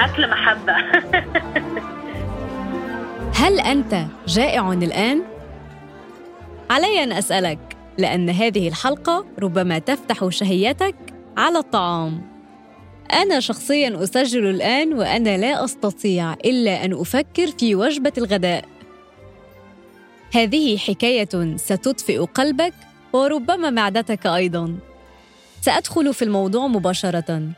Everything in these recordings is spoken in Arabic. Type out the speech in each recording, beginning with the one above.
الأكل محبة. هل أنت جائع الآن؟ علي أن أسألك لأن هذه الحلقة ربما تفتح شهيتك على الطعام. أنا شخصياً أسجل الآن وأنا لا أستطيع إلا أن أفكر في وجبة الغداء. هذه حكاية ستطفئ قلبك وربما معدتك أيضاً. سأدخل في الموضوع مباشرة.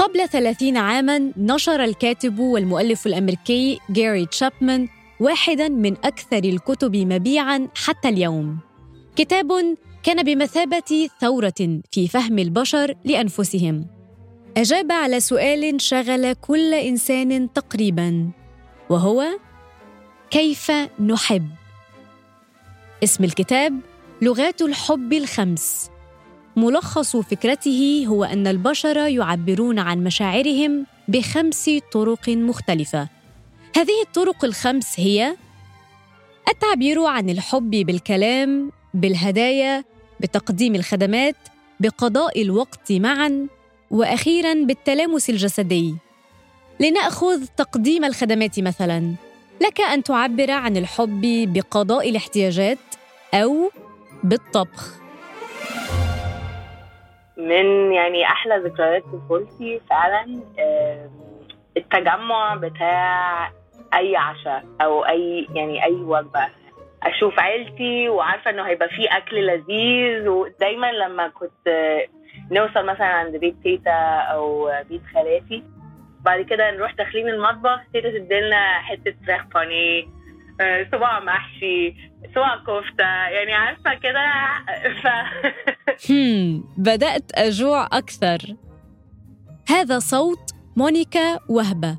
قبل ثلاثين عاماً نشر الكاتب والمؤلف الأمريكي جاري تشابمان واحداً من أكثر الكتب مبيعاً حتى اليوم. كتاب كان بمثابة ثورة في فهم البشر لأنفسهم. أجاب على سؤال شغل كل إنسان تقريباً وهو كيف نحب؟ اسم الكتاب لغات الحب الخمس. ملخص فكرته هو أن البشر يعبرون عن مشاعرهم بخمس طرق مختلفة. هذه الطرق الخمس هي التعبير عن الحب بالكلام بالهدايا بتقديم الخدمات بقضاء الوقت معا وأخيرا بالتلامس الجسدي. لنأخذ تقديم الخدمات مثلا لك أن تعبر عن الحب بقضاء الاحتياجات أو بالطبخ. من يعني أحلى ذكريات طفولتي فعلا التجمع بتاع أي عشاء أو أي يعني أي وجبة. أشوف عيلتي وعارفة إنه هيبقى فيه أكل لذيذ ودايما لما كنت نوصل مثلا عند بيت تيتا أو بيت خالاتي بعد كده نروح داخلين المطبخ تيتا تديلنا حتة فراخ بانيه صباع محشي صباع كفتة يعني عارفة كده ف... هم بدأت أجوع أكثر. هذا صوت مونيكا وهبة.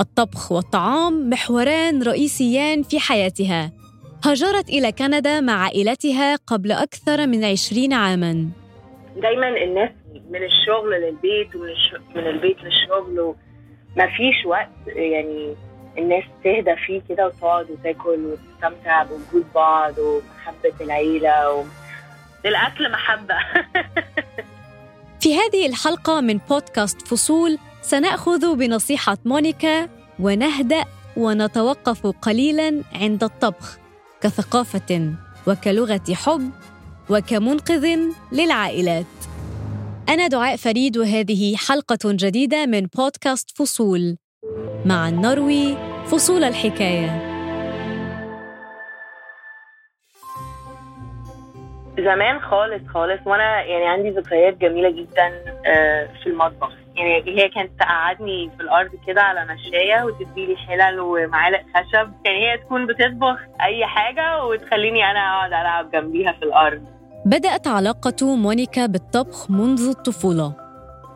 الطبخ والطعام محوران رئيسيان في حياتها. هاجرت إلى كندا مع عائلتها قبل أكثر من عشرين عاماً. دايما الناس من الشغل للبيت ومن الش... من البيت للشغل ما فيش وقت يعني الناس تهدى فيه كده وتقعد وتاكل وتستمتع بوجود بعض ومحبة العيلة و... الأكل محبة. في هذه الحلقة من بودكاست فصول سنأخذ بنصيحة مونيكا ونهدأ ونتوقف قليلا عند الطبخ كثقافة وكلغة حب وكمنقذ للعائلات. أنا دعاء فريد وهذه حلقة جديدة من بودكاست فصول. مع النروي فصول الحكاية. زمان خالص خالص. وأنا يعني عندي ذكريات جميلة جدا في المطبخ. يعني هي كانت تقعدني في الأرض كده على مشاية وتديلي حلل ومعالق خشب. يعني هي تكون بتطبخ أي حاجة وتخليني أنا أقعد ألعب جنبيها في الأرض. بدأت علاقة مونيكا بالطبخ منذ الطفولة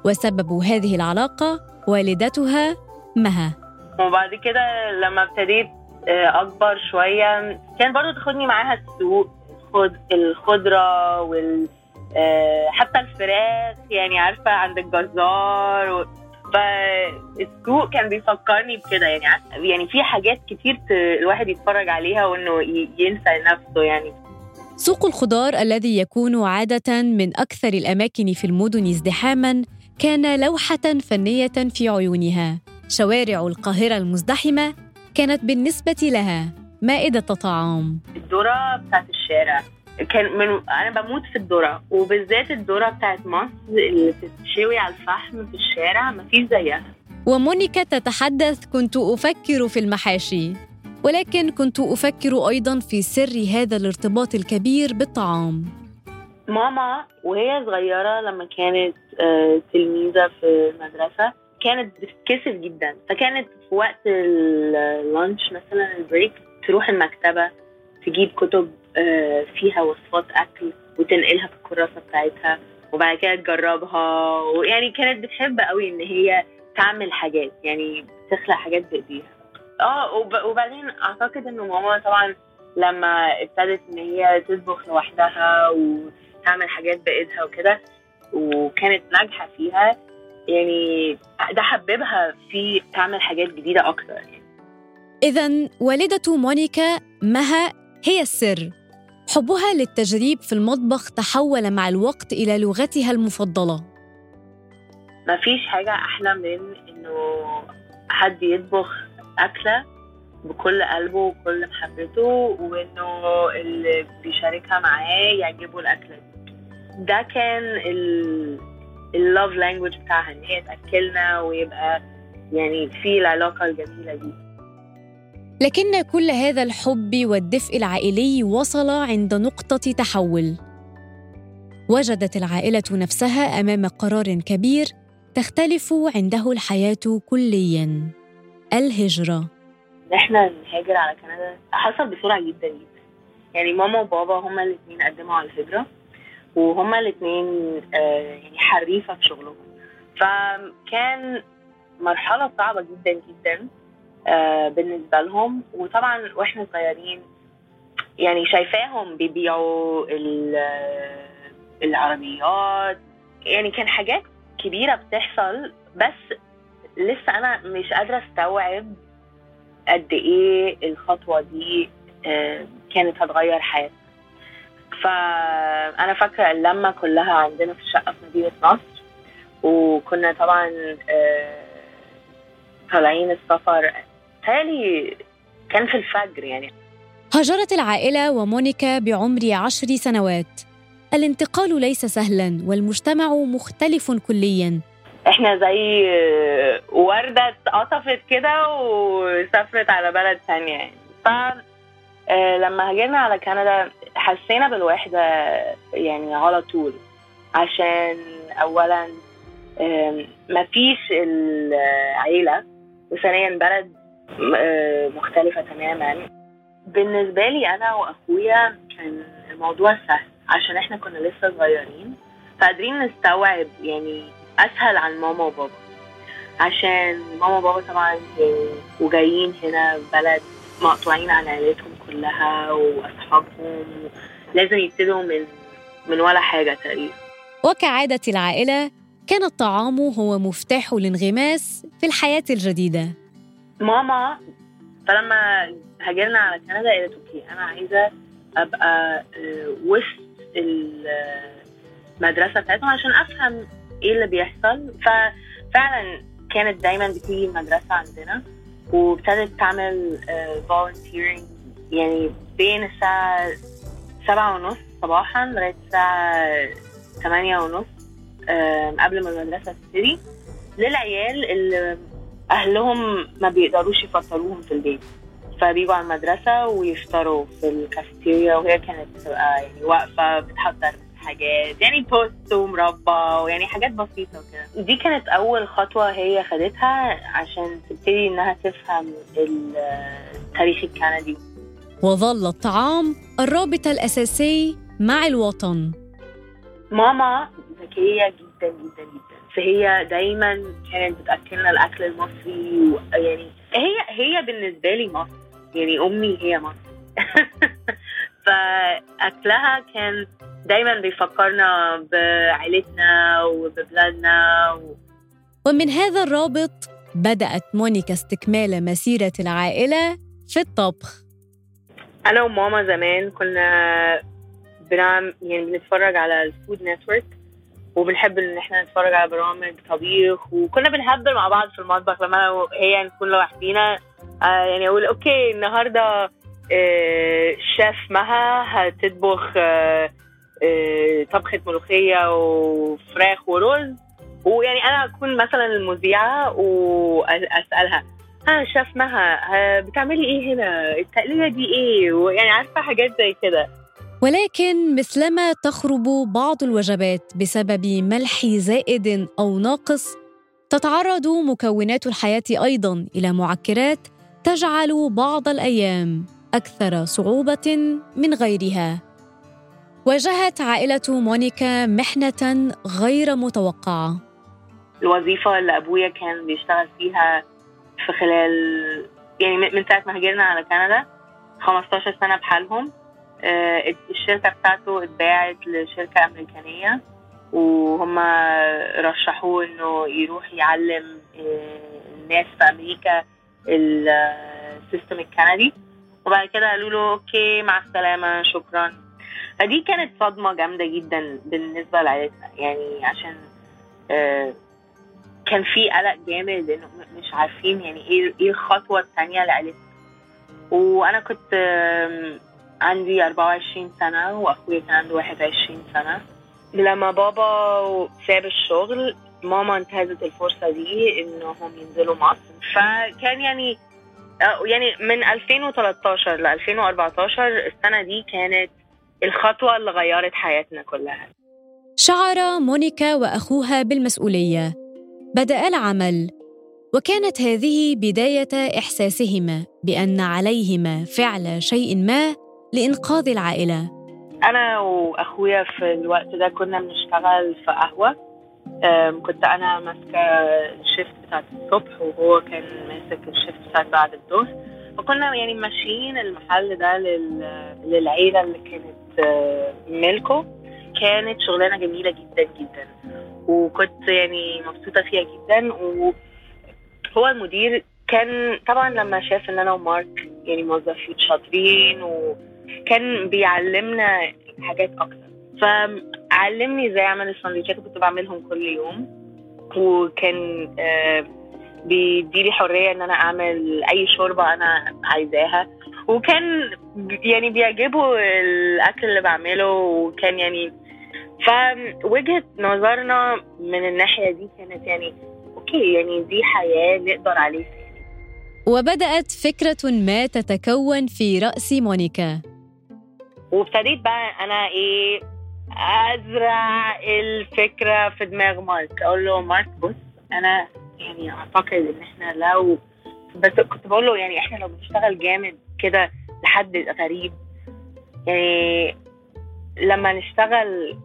وسبب هذه العلاقة والدتها مها. وبعد كده لما ابتديت اكبر شوية كان برضو تاخدني معاها السوق خد الخضرة وال حتى الفراخ يعني عارفة عند الجزار و... فالسوق كان بيفكرني بكده يعني يعني في حاجات كتير الواحد يتفرج عليها وانه ينسى نفسه يعني. سوق الخضار الذي يكون عادة من أكثر الأماكن في المدن ازدحاما كان لوحة فنية في عيونها. شوارع القاهرة المزدحمة كانت بالنسبة لها مائدة طعام. الذرة بتاعت الشارع. كان من أنا بموت في الذرة وبالذات الذرة بتاعت مصر اللي بتتشوي على الفحم في الشارع مفيش زيها. ومونيكا تتحدث كنت أفكر في المحاشي ولكن كنت أفكر أيضا في سر هذا الارتباط الكبير بالطعام. ماما وهي صغيرة لما كانت تلميذة في المدرسة كانت بتتكسف جدا. فكانت في وقت اللانش مثلا البريك تروح المكتبة تجيب كتب فيها وصفات أكل وتنقلها في الكراسة بتاعتها وبعد كده تجربها. ويعني كانت بتحب قوي إن هي تعمل حاجات يعني تخلق حاجات بإيديها. آه وبعدين أعتقد إنه ماما طبعا لما ابتدت إن هي تطبخ لوحدها وتعمل حاجات بإيدها وكده وكانت ناجحة فيها يعني ده حببها في تعمل حاجات جديدة أكتر. يعني. اذا والدة مونيكا مها هي السر. حبها للتجريب في المطبخ تحول مع الوقت إلى لغتها المفضلة. مفيش حاجة أحلى من إنه حد يطبخ أكلة بكل قلبه وكل محبته وإنه اللي بيشاركها معاه يعجبه الأكلة دي. ده كان اللوف لانجوج بتاعها إن هي تأكلنا ويبقى يعني في العلاقة الجميلة دي. لكن كل هذا الحب والدفء العائلي وصل عند نقطة تحول. وجدت العائلة نفسها أمام قرار كبير تختلف عنده الحياة كلياً. الهجرة. إحنا نهاجر على كندا. حصل بسرعة جدا جدا. يعني ماما وبابا هما الاثنين قدموا على الهجرة. وهما الاثنين آه يعني حريفة في شغلهم. فكان مرحلة صعبة جدا جدا آه بالنسبة لهم. وطبعا وإحنا صغيرين يعني شايفاهم بيبيعوا العربيات. يعني كان حاجات كبيرة بتحصل بس لسه أنا مش قادرة أستوعب قد إيه الخطوة دي آه، كانت هتغير حياتنا فأنا فاكرة اللمة كلها عندنا في الشقة في مدينة نصر وكنا طبعا آه، طالعين السفر. تالي كان في الفجر يعني. هاجرت العائلة ومونيكا بعمر عشر سنوات. الانتقال ليس سهلا والمجتمع مختلف كليا. إحنا زي وردة اتقطفت كده وسافرت على بلد ثانية يعني. ف آه، لما هاجرنا على كندا حسينا بالوحدة يعني على طول. عشان أولا مفيش العيلة وثانيا بلد آه، مختلفة تماما. بالنسبة لي أنا وأخويا كان الموضوع سهل عشان إحنا كنا لسه صغيرين فقادرين نستوعب يعني أسهل عن ماما وبابا. عشان ماما وبابا طبعا وجايين هنا بلد مقطوعين عن عائلتهم كلها واصحابهم لازم يبتدوا من من ولا حاجة تقريبا. وكعادة العائلة كان الطعام هو مفتاح الانغماس في الحياة الجديدة. ماما فلما هاجرنا على كندا قالت أوكي أنا عايزة أبقى آه، وسط المدرسة بتاعتهم عشان أفهم إيه اللي بيحصل. ففعلا كانت دايما بتيجي المدرسة عندنا وابتدت تعمل volunteering آه، يعني بين الساعة سبعة ونص صباحا لغاية الساعة ثمانية ونص قبل ما المدرسة تبتدي. للعيال اللي أهلهم ما بيقدروش يفطروهم في البيت فبيجوا على المدرسة ويفطروا في الكافيتيريا وهي كانت بتبقى يعني واقفة بتحضر حاجات يعني توست ومربى ويعني حاجات بسيطة وكده. دي كانت أول خطوة هي خدتها عشان تبتدي إنها تفهم التاريخ الكندي. وظل الطعام الرابط الأساسي مع الوطن. ماما ذكية جدا جدا جدا. فهي دايما كانت بتأكلنا الأكل المصري يعني هي هي بالنسبة لي مصر. يعني أمي هي مصر. فأكلها كان دايما بيفكرنا بعائلتنا وببلادنا و... ومن هذا الرابط بدأت مونيكا استكمال مسيرة العائلة في الطبخ. أنا وماما زمان كنا بنعم يعني بنتفرج على ال Food Network وبنحب إن إحنا نتفرج على برامج طبيخ وكنا بنهبل مع بعض في المطبخ لما أنا وهي نكون لوحدينا. آه يعني أقول okay النهارده آه شيف مها هتطبخ آه آه طبخة ملوخية وفراخ ورز ويعني أنا أكون مثلا المذيعة وأسألها شيف مها بتعملي إيه هنا؟ التقليه دي إيه؟ ويعني عارفة حاجات زي كده. ولكن مثلما تخرب بعض الوجبات بسبب ملح زائد أو ناقص تتعرض مكونات الحياة أيضا إلى معكرات تجعل بعض الأيام أكثر صعوبة من غيرها. واجهت عائلة مونيكا محنة غير متوقعة. الوظيفة اللي أبويا كان بيشتغل فيها في خلال يعني من ساعة ما هاجرنا على كندا 15 سنة بحالهم آه، الشركة بتاعته اتباعت لشركة أمريكانية وهم رشحوه إنه يروح يعلم آه، الناس في أمريكا السيستم الكندي. وبعد كده قالوا له أوكي مع السلامة شكرا. فدي كانت صدمة جامدة جدا بالنسبة لعائلتنا يعني عشان آه كان في قلق جامد إنه مش عارفين يعني إيه إيه الخطوه الثانية لعيلتنا. وأنا كنت عندي 24 سنة وأخويا كان عنده 21 سنة. لما بابا ساب الشغل ماما انتهزت الفرصة دي إنهم ينزلوا مصر. فكان يعني آه، يعني من 2013 ل 2014 السنة دي كانت الخطوة اللي غيرت حياتنا كلها. شعر مونيكا وأخوها بالمسؤولية. بدأ العمل وكانت هذه بداية إحساسهما بأن عليهما فعل شيء ما لإنقاذ العائلة. أنا وأخويا في الوقت ده كنا بنشتغل في قهوة. كنت أنا ماسكة الشيفت بتاعت الصبح وهو كان ماسك الشيفت بتاعت بعد الظهر. فكنا يعني ماشيين المحل ده للعيلة اللي كانت آه، ملكه كانت شغلانة جميلة جدا جدا. وكنت يعني مبسوطة فيها جدا وهو المدير كان طبعا لما شاف إن أنا ومارك يعني موظفين شاطرين وكان بيعلمنا حاجات أكتر. فعلمني إزاي أعمل السندوتشات كنت بعملهم كل يوم وكان آه بيديلي حرية إن أنا أعمل أي شوربة أنا عايزاها. وكان يعني بيعجبه الأكل اللي بعمله وكان يعني فوجهة نظرنا من الناحية دي كانت يعني okay يعني دي حياة نقدر عليها يعني. وبدأت فكرة ما تتكون في رأس مونيكا وابتديت بقى أنا إيه أزرع الفكرة في دماغ مارك أقول له مارك بص أنا يعني أعتقد إن إحنا لو بس كنت بقول له يعني إحنا لو بنشتغل جامد كده لحد غريب يعني لما نشتغل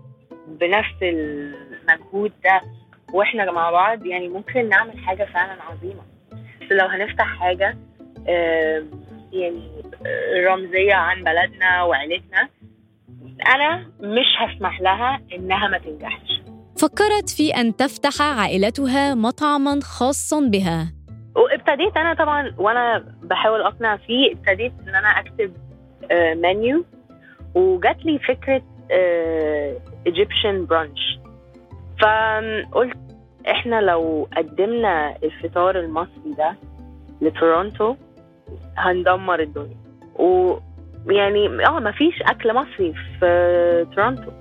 بنفس المجهود ده وإحنا مع بعض يعني ممكن نعمل حاجة فعلا عظيمة. بس لو هنفتح حاجة يعني رمزية عن بلدنا وعيلتنا أنا مش هسمح لها إنها ما تنجحش. فكرت في أن تفتح عائلتها مطعما خاصا بها. وابتديت أنا طبعا وأنا بحاول أقنع فيه ابتديت إن أنا أكتب منيو آه، وجات لي فكرة Egyptian brunch فقلت إحنا لو قدمنا الفطار المصري ده لتورونتو هندمر الدنيا. ويعني آه ما فيش أكل مصري في تورونتو.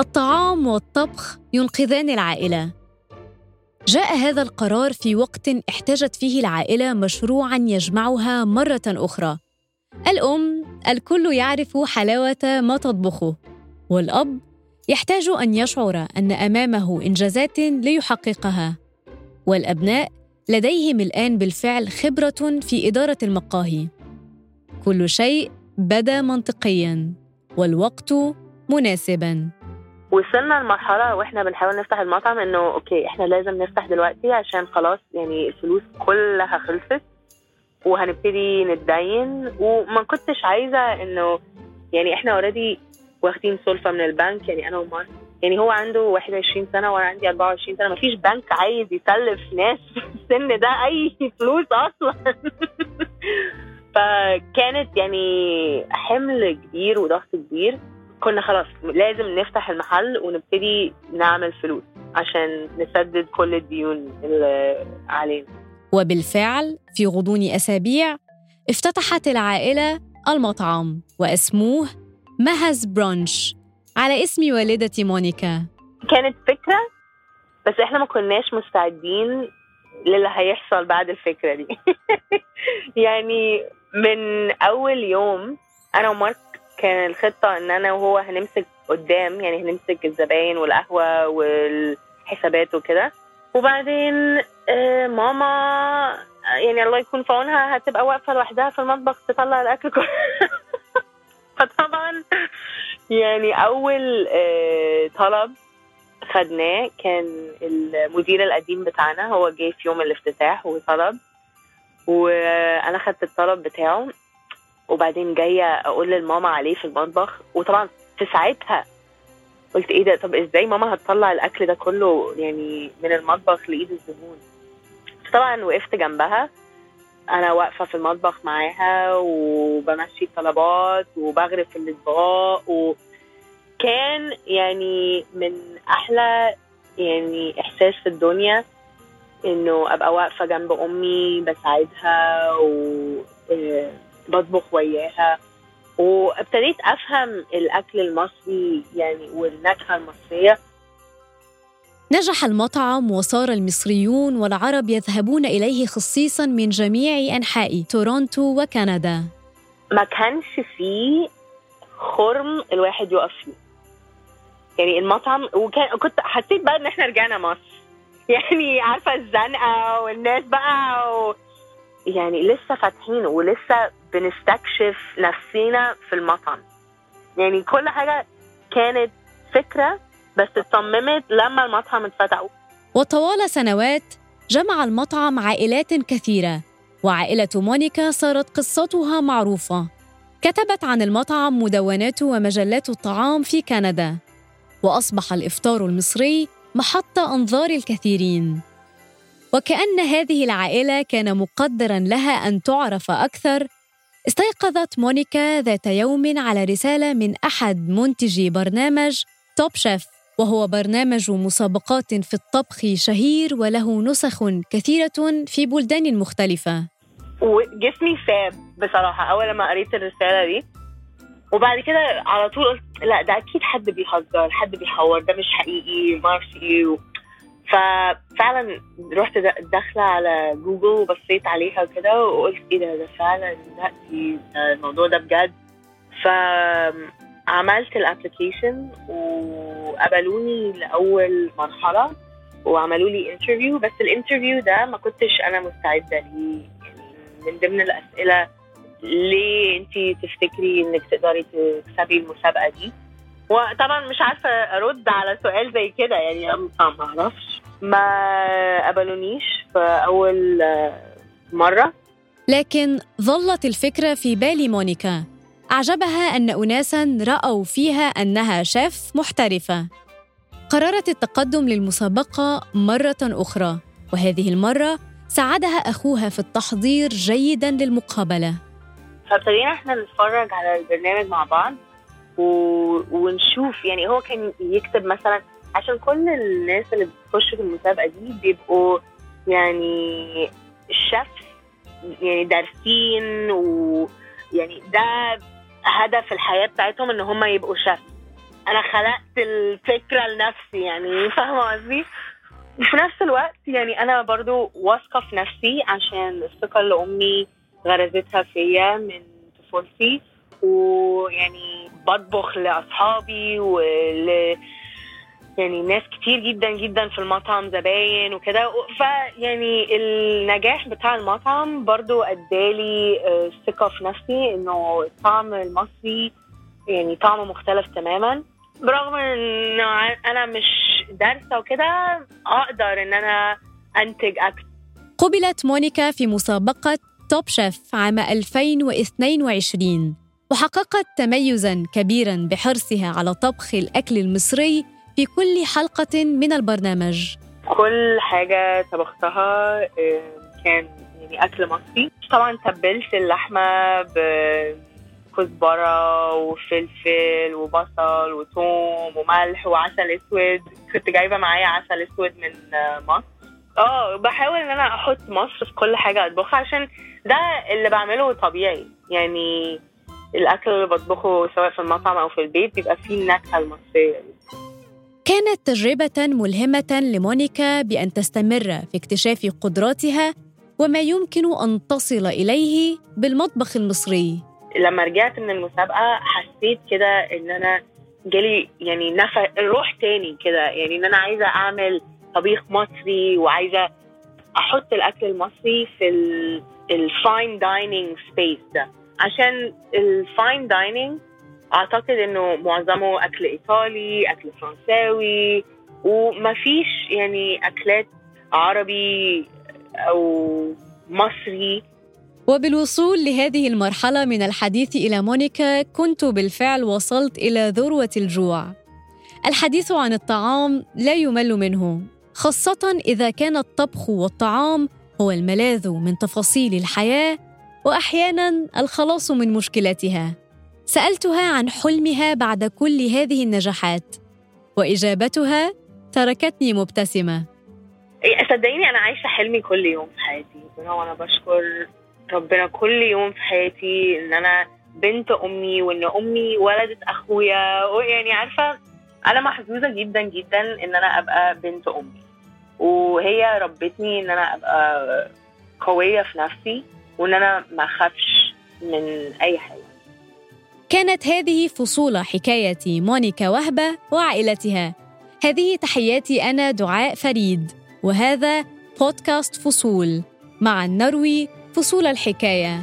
الطعام والطبخ ينقذان العائلة. جاء هذا القرار في وقت احتاجت فيه العائلة مشروعا يجمعها مرة أخرى. الأم الكل يعرف حلاوة ما تطبخه والأب يحتاج أن يشعر أن أمامه إنجازات ليحققها. والأبناء لديهم الآن بالفعل خبرة في إدارة المقاهي. كل شيء بدا منطقيا والوقت مناسبا. وصلنا لمرحلة وإحنا بنحاول نفتح المطعم إنه okay إحنا لازم نفتح دلوقتي عشان خلاص يعني الفلوس كلها خلصت. وهنبتدي نتدين. وما كنتش عايزة إنه يعني إحنا already واخدين سلفة من البنك. يعني أنا ومارك يعني هو عنده 21 سنة وأنا عندي 24 سنة. مفيش بنك عايز يسلف ناس في السن ده أي فلوس أصلا. فكانت يعني حمل كبير وضغط كبير. كنا خلاص لازم نفتح المحل ونبتدي نعمل فلوس عشان نسدد كل الديون اللي علينا. وبالفعل في غضون أسابيع افتتحت العائلة المطعم واسموه مهز برونش على اسم والدتي مونيكا. كانت فكرة بس إحنا ما كناش مستعدين للي هيحصل بعد الفكرة دي. يعني من أول يوم أنا ومارك كان الخطة إن أنا وهو هنمسك قدام يعني هنمسك الزباين والقهوة والحسابات وكده. وبعدين آه، ماما يعني الله يكون في عونها هتبقى واقفة لوحدها في المطبخ تطلع الأكل كله. فطبعا يعني أول آه، طلب خدناه كان المدير القديم بتاعنا هو جه في يوم الافتتاح وطلب. وأنا خدت الطلب بتاعه. وبعدين جاية أقول للماما عليه في المطبخ. وطبعا في ساعتها قلت إيه ده؟ طب إزاي ماما هتطلع الأكل ده كله يعني من المطبخ لإيد الزبون؟ طبعا وقفت جنبها. أنا واقفة في المطبخ معاها وبمشي الطلبات وبغرف الأطباق وكان يعني من أحلى يعني إحساس في الدنيا إنه أبقى واقفة جنب أمي بساعدها وبطبخ وياها. وابتديت افهم الاكل المصري يعني والنكهة المصرية. نجح المطعم وصار المصريون والعرب يذهبون إليه خصيصا من جميع أنحاء تورونتو وكندا. ما كانش فيه خرم الواحد يقف فيه. يعني المطعم وكان كنت حسيت بقى إن إحنا رجعنا مصر. يعني عارفة الزنقة والناس بقى و... يعني لسه فاتحين ولسه بنستكشف نفسينا في المطعم. يعني كل حاجة كانت فكرة بس اتصممت لما المطعم اتفتح. وطوال سنوات جمع المطعم عائلات كثيرة وعائلة مونيكا صارت قصتها معروفة. كتبت عن المطعم مدونات ومجلات الطعام في كندا وأصبح الإفطار المصري محط أنظار الكثيرين. وكأن هذه العائلة كان مقدرا لها أن تعرف أكثر استيقظت مونيكا ذات يوم على رسالة من أحد منتجي برنامج توب شيف وهو برنامج مسابقات في الطبخ شهير وله نسخ كثيرة في بلدان مختلفة. وجسمي ساب بصراحة أول ما قريت الرسالة دي. وبعد كده على طول قلت لا ده أكيد حد بيهزر حد بيحور ده مش حقيقي ما أعرفش إيه ففعلا رحت داخلة على جوجل وبصيت عليها وكده وقلت إيه ده ده فعلا لا الموضوع ده بجد. فعملت ال application وقبلوني لأول مرحلة وعملوا لي interview بس ال interview ده ما كنتش أنا مستعدة ليه. يعني من ضمن الأسئلة ليه أنت تفتكري إنك تقدري تكسبي المسابقة دي؟ وطبعا مش عارفة أرد على سؤال زي كده يعني ما أعرفش. ما قبلونيش في أول مرة. لكن ظلت الفكرة في بال مونيكا. أعجبها أن اناسا رأوا فيها أنها شيف محترفة. قررت التقدم للمسابقة مرة أخرى وهذه المرة ساعدها أخوها في التحضير جيدا للمقابلة. فابتدينا إحنا نتفرج على البرنامج مع بعض و... ونشوف يعني هو كان يكتب مثلا عشان كل الناس اللي بتخش في المسابقة دي بيبقوا يعني الشيف يعني دارسين ويعني ده هدف الحياة بتاعتهم إن هم يبقوا شيف أنا خلقت الفكرة لنفسي يعني فاهمة قصدي؟ وفي نفس الوقت يعني أنا برضو واثقة في نفسي عشان الثقة اللي أمي غرزتها فيا من طفولتي ويعني بطبخ لأصحابي ول يعني ناس كتير جدا جدا في المطعم زباين وكده. فيعني النجاح بتاع المطعم برضو ادالي ثقة في نفسي إنه الطعم المصري يعني طعمه مختلف تماما. برغم ان أنا مش دارسة وكده أقدر إن أنا أنتج أكل. قبلت مونيكا في مسابقة توب شيف عام 2022 وحققت تميزا كبيرا بحرصها على طبخ الأكل المصري في كل حلقة من البرنامج. كل حاجة طبختها كان يعني أكل مصري. طبعا تبلت اللحمة بكزبرة وفلفل وبصل وثوم وملح وعسل أسود. كنت جايبة معايا عسل أسود من مصر. آه بحاول إن أنا أحط مصر في كل حاجة أطبخها عشان ده اللي بعمله طبيعي. يعني الأكل اللي بطبخه سواء في المطعم أو في البيت بيبقى فيه النكهة المصرية كانت تجربة ملهمة لمونيكا بأن تستمر في اكتشاف قدراتها وما يمكن أن تصل إليه بالمطبخ المصري. لما رجعت من المسابقة حسيت كده إن أنا جالي يعني نفخ روح تاني كده. يعني إن أنا عايزة أعمل طبيخ مصري وعايزة أحط الأكل المصري في ال fine dining space ده. عشان ال fine dining أعتقد إنه معظمه أكل إيطالي أكل فرنساوي ومفيش يعني أكلات عربي أو مصري وبالوصول لهذه المرحلة من الحديث إلى مونيكا كنت بالفعل وصلت إلى ذروة الجوع. الحديث عن الطعام لا يمل منه، خاصة إذا كان الطبخ والطعام هو الملاذ من تفاصيل الحياة وأحياناً الخلاص من مشكلاتها. سألتها عن حلمها بعد كل هذه النجاحات وإجابتها تركتني مبتسمة. إيه، صدقيني أنا عايشة حلمي كل يوم في حياتي. وأنا بشكر ربنا كل يوم في حياتي إن أنا بنت أمي وإن أمي ولدت أخويا. ويعني عارفة أنا محظوظة جدا جدا إن أنا أبقى بنت أمي. وهي ربتني إن أنا أبقى قوية في نفسي وإن أنا ما أخافش من أي حاجة. كانت هذه فصول حكاية مونيكا وهبة وعائلتها. هذه تحياتي أنا دعاء فريد وهذا بودكاست فصول مع نروي فصول الحكاية.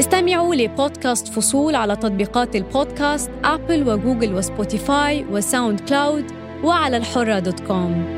استمعوا لبودكاست فصول على تطبيقات البودكاست أبل وجوجل وسبوتيفاي وساوند كلاود وعلى الحرة دوت كوم.